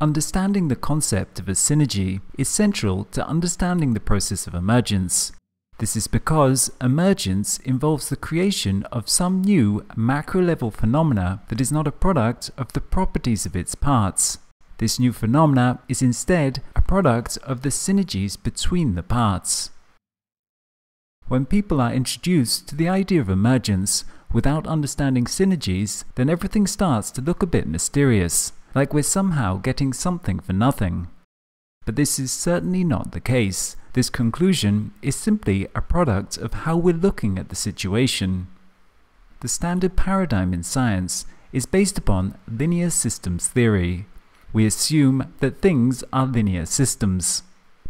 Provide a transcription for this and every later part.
Understanding the concept of a synergy is central to understanding the process of emergence. This is because emergence involves the creation of some new macro level phenomena that is not a product of the properties of its parts. This new phenomena is instead a product of the synergies between the parts. When people are introduced to the idea of emergence without understanding synergies, then everything starts to look a bit mysterious, like we're somehow getting something for nothing. But this is certainly not the case. This conclusion is simply a product of how we're looking at the situation. The standard paradigm in science is based upon linear systems theory. We assume that things are linear systems.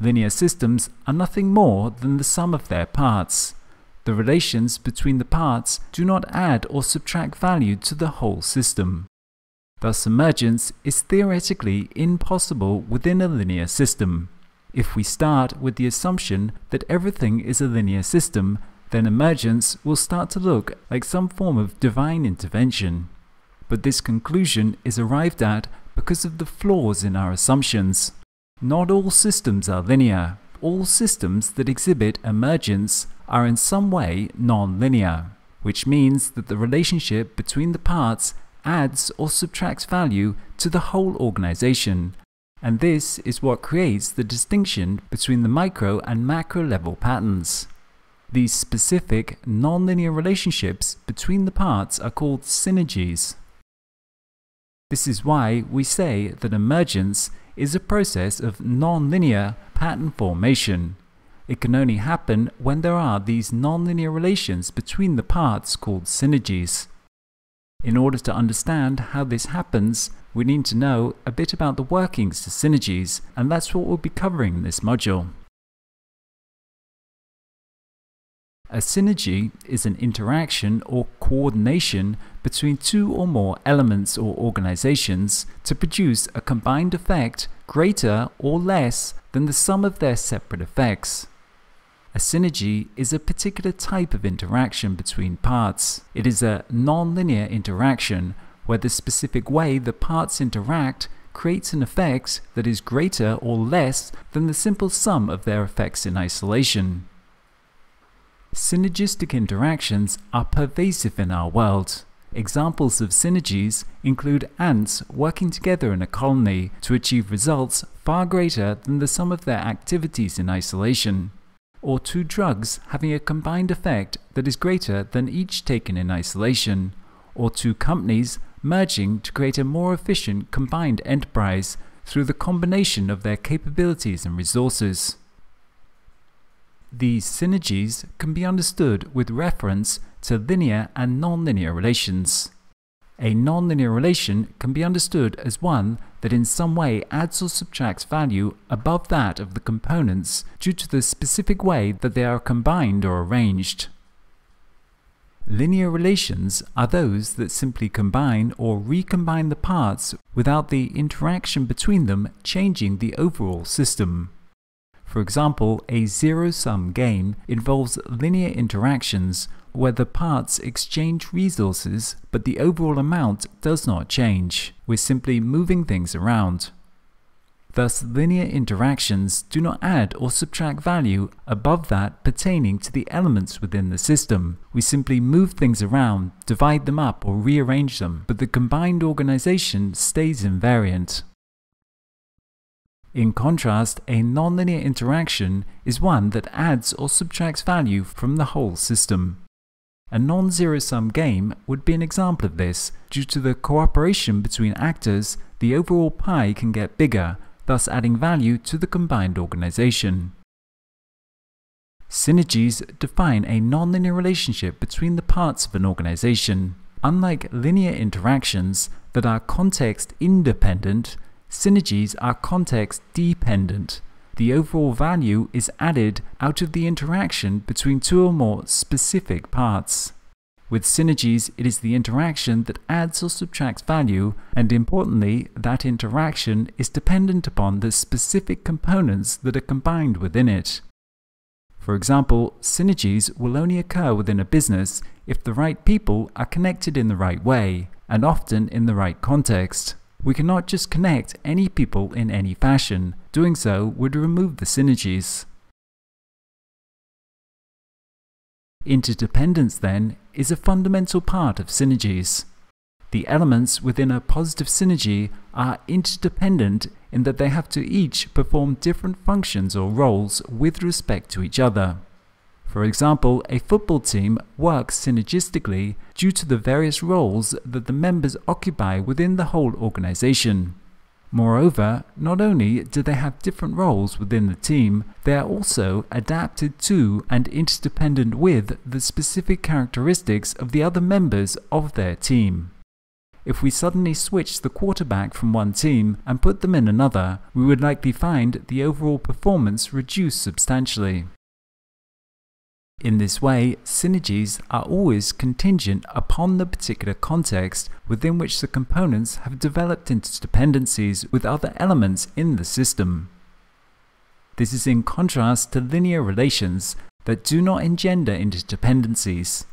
Linear systems are nothing more than the sum of their parts. The relations between the parts do not add or subtract value to the whole system. Thus, emergence is theoretically impossible within a linear system. If we start with the assumption that everything is a linear system, then emergence will start to look like some form of divine intervention. But this conclusion is arrived at because of the flaws in our assumptions. Not all systems are linear. All systems that exhibit emergence are in some way non-linear, which means that the relationship between the parts adds or subtracts value to the whole organization. And this is what creates the distinction between the micro and macro level patterns. These specific non-linear relationships between the parts are called synergies. This is why we say that emergence is a process of non-linear pattern formation. It can only happen when there are these non-linear relations between the parts called synergies. In order to understand how this happens, we need to know a bit about the workings of synergies, and that's what we'll be covering in this module. A synergy is an interaction or coordination between two or more elements or organizations to produce a combined effect greater or less than the sum of their separate effects. A synergy is a particular type of interaction between parts. It is a non-linear interaction where the specific way the parts interact creates an effect that is greater or less than the simple sum of their effects in isolation. Synergistic interactions are pervasive in our world. Examples of synergies include ants working together in a colony to achieve results far greater than the sum of their activities in isolation, or two drugs having a combined effect that is greater than each taken in isolation, or two companies merging to create a more efficient combined enterprise through the combination of their capabilities and resources. These synergies can be understood with reference to linear and nonlinear relations. A nonlinear relation can be understood as one that in some way adds or subtracts value above that of the components due to the specific way that they are combined or arranged. Linear relations are those that simply combine or recombine the parts without the interaction between them changing the overall system. For example, a zero-sum game involves linear interactions where the parts exchange resources but the overall amount does not change. We're simply moving things around. Thus, linear interactions do not add or subtract value above that pertaining to the elements within the system. We simply move things around, divide them up or rearrange them, but the combined organization stays invariant. In contrast, a nonlinear interaction is one that adds or subtracts value from the whole system. A non-zero-sum game would be an example of this. Due to the cooperation between actors, the overall pie can get bigger, thus adding value to the combined organization. Synergies define a nonlinear relationship between the parts of an organization. Unlike linear interactions that are context independent, Synergies are context dependent. The overall value is added out of the interaction between two or more specific parts. With synergies, it is the interaction that adds or subtracts value, and importantly, that interaction is dependent upon the specific components that are combined within it. For example, synergies will only occur within a business if the right people are connected in the right way, and often in the right context. We cannot just connect any people in any fashion. Doing so would remove the synergies. Interdependence, then, is a fundamental part of synergies. The elements within a positive synergy are interdependent in that they have to each perform different functions or roles with respect to each other. For example, a football team works synergistically due to the various roles that the members occupy within the whole organization. Moreover, not only do they have different roles within the team, they are also adapted to and interdependent with the specific characteristics of the other members of their team. If we suddenly switch the quarterback from one team and put them in another, we would likely find the overall performance reduce substantially. In this way, synergies are always contingent upon the particular context within which the components have developed into dependencies with other elements in the system. This is in contrast to linear relations that do not engender interdependencies.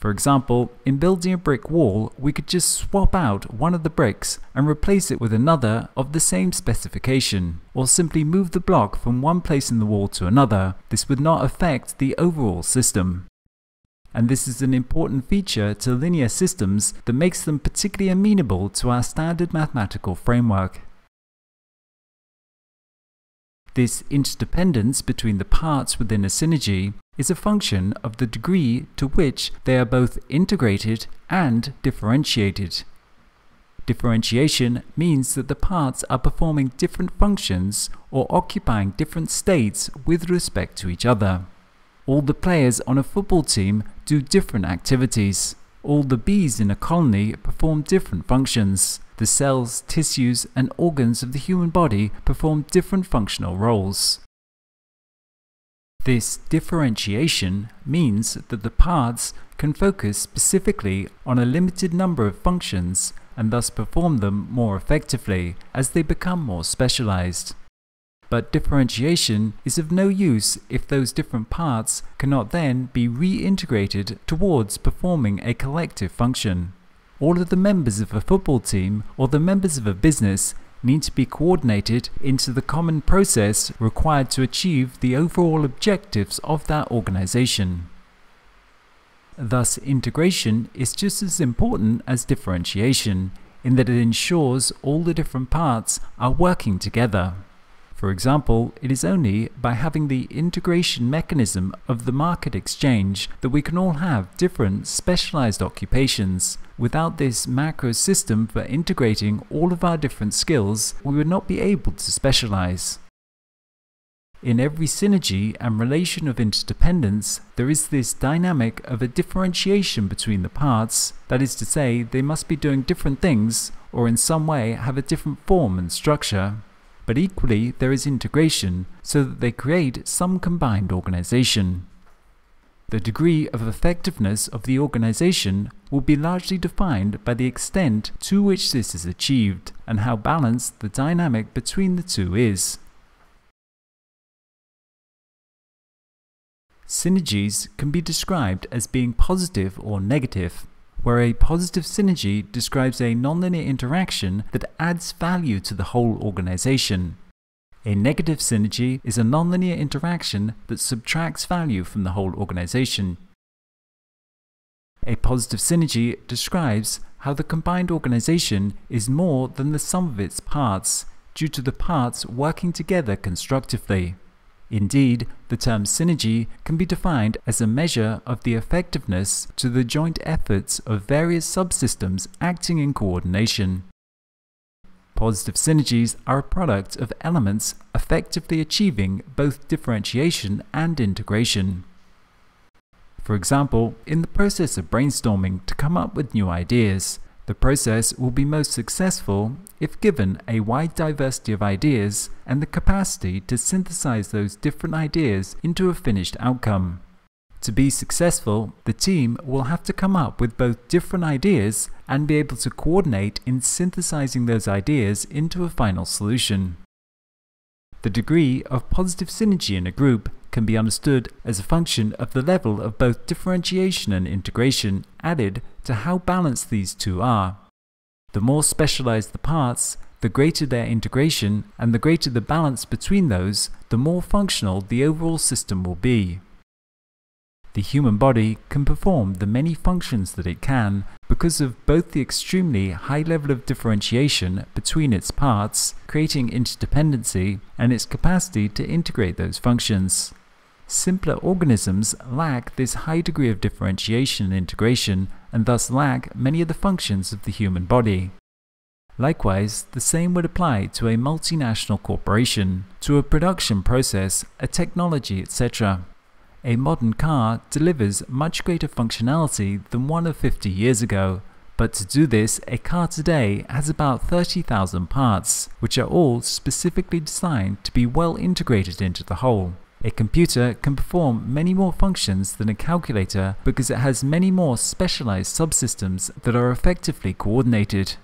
For example, in building a brick wall, we could just swap out one of the bricks and replace it with another of the same specification, or simply move the block from one place in the wall to another. This would not affect the overall system. And this is an important feature to linear systems that makes them particularly amenable to our standard mathematical framework. This interdependence between the parts within a synergy is a function of the degree to which they are both integrated and differentiated. Differentiation means that the parts are performing different functions or occupying different states with respect to each other. All the players on a football team do different activities. All the bees in a colony perform different functions. The cells, tissues, and organs of the human body perform different functional roles. This differentiation means that the parts can focus specifically on a limited number of functions and thus perform them more effectively as they become more specialized. But differentiation is of no use if those different parts cannot then be reintegrated towards performing a collective function. All of the members of a football team or the members of a business need to be coordinated into the common process required to achieve the overall objectives of that organization. Thus, integration is just as important as differentiation in that it ensures all the different parts are working together. For example, it is only by having the integration mechanism of the market exchange that we can all have different specialized occupations. Without this macro system for integrating all of our different skills, we would not be able to specialize. In every synergy and relation of interdependence, there is this dynamic of a differentiation between the parts, that is to say, they must be doing different things or in some way have a different form and structure but equally there is integration so that they create some combined organization. The degree of effectiveness of the organization will be largely defined by the extent to which this is achieved and how balanced the dynamic between the two is. Synergies can be described as being positive or negative where a positive synergy describes a nonlinear interaction that adds value to the whole organization. A negative synergy is a nonlinear interaction that subtracts value from the whole organization. A positive synergy describes how the combined organization is more than the sum of its parts due to the parts working together constructively. Indeed, the term synergy can be defined as a measure of the effectiveness to the joint efforts of various subsystems acting in coordination. Positive synergies are a product of elements effectively achieving both differentiation and integration. For example, in the process of brainstorming to come up with new ideas, the process will be most successful if given a wide diversity of ideas and the capacity to synthesize those different ideas into a finished outcome. To be successful, the team will have to come up with both different ideas and be able to coordinate in synthesizing those ideas into a final solution. The degree of positive synergy in a group can be understood as a function of the level of both differentiation and integration added to how balanced these two are. The more specialized the parts, the greater their integration, and the greater the balance between those, the more functional the overall system will be. The human body can perform the many functions that it can because of both the extremely high level of differentiation between its parts, creating interdependency, and its capacity to integrate those functions. Simpler organisms lack this high degree of differentiation and integration and thus lack many of the functions of the human body. Likewise, the same would apply to a multinational corporation, to a production process, a technology, etc. A modern car delivers much greater functionality than one of 50 years ago, but to do this, a car today has about 30,000 parts, which are all specifically designed to be well integrated into the whole. A computer can perform many more functions than a calculator because it has many more specialized subsystems that are effectively coordinated.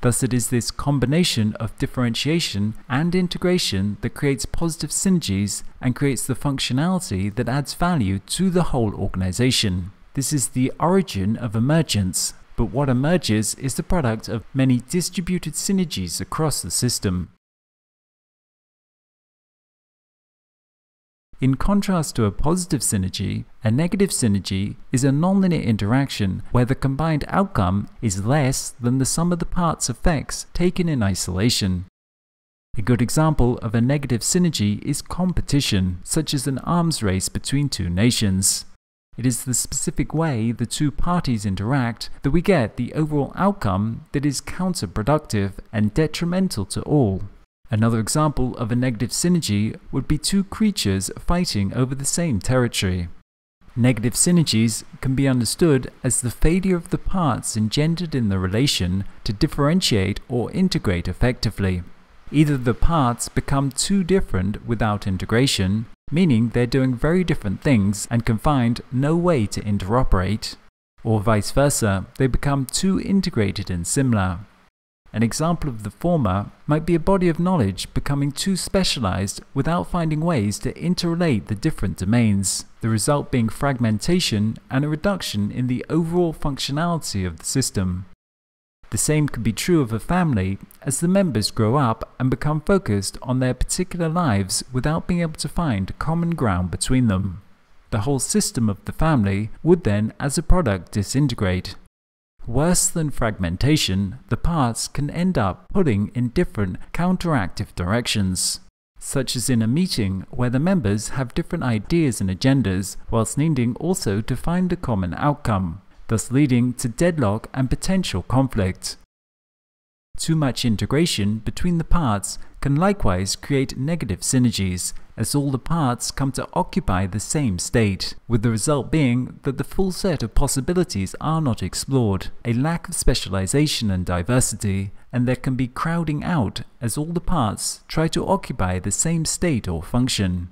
Thus it is this combination of differentiation and integration that creates positive synergies and creates the functionality that adds value to the whole organization. This is the origin of emergence, but what emerges is the product of many distributed synergies across the system. In contrast to a positive synergy, a negative synergy is a nonlinear interaction where the combined outcome is less than the sum of the parts effects taken in isolation. A good example of a negative synergy is competition, such as an arms race between two nations. It is the specific way the two parties interact that we get the overall outcome that is counterproductive and detrimental to all. Another example of a negative synergy would be two creatures fighting over the same territory. Negative synergies can be understood as the failure of the parts engendered in the relation to differentiate or integrate effectively. Either the parts become too different without integration, meaning they're doing very different things and can find no way to interoperate, or vice versa, they become too integrated and similar, an example of the former might be a body of knowledge becoming too specialized without finding ways to interrelate the different domains, the result being fragmentation and a reduction in the overall functionality of the system. The same could be true of a family as the members grow up and become focused on their particular lives without being able to find common ground between them. The whole system of the family would then, as a product, disintegrate, Worse than fragmentation, the parts can end up pulling in different counteractive directions, such as in a meeting where the members have different ideas and agendas whilst needing also to find a common outcome, thus leading to deadlock and potential conflict. Too much integration between the parts can likewise create negative synergies as all the parts come to occupy the same state, with the result being that the full set of possibilities are not explored, a lack of specialization and diversity, and there can be crowding out as all the parts try to occupy the same state or function.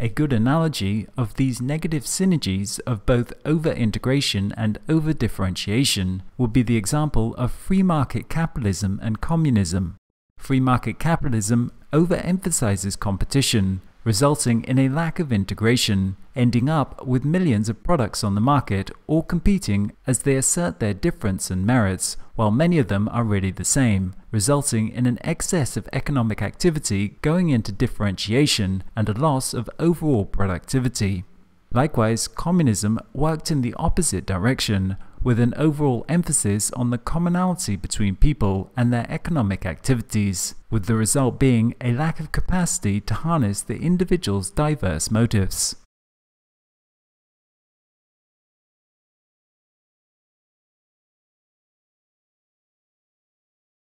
A good analogy of these negative synergies of both over-integration and over-differentiation would be the example of free market capitalism and communism. Free market capitalism overemphasizes competition, resulting in a lack of integration, ending up with millions of products on the market all competing as they assert their difference and merits, while many of them are really the same, resulting in an excess of economic activity going into differentiation and a loss of overall productivity. Likewise, communism worked in the opposite direction, with an overall emphasis on the commonality between people and their economic activities, with the result being a lack of capacity to harness the individual's diverse motives.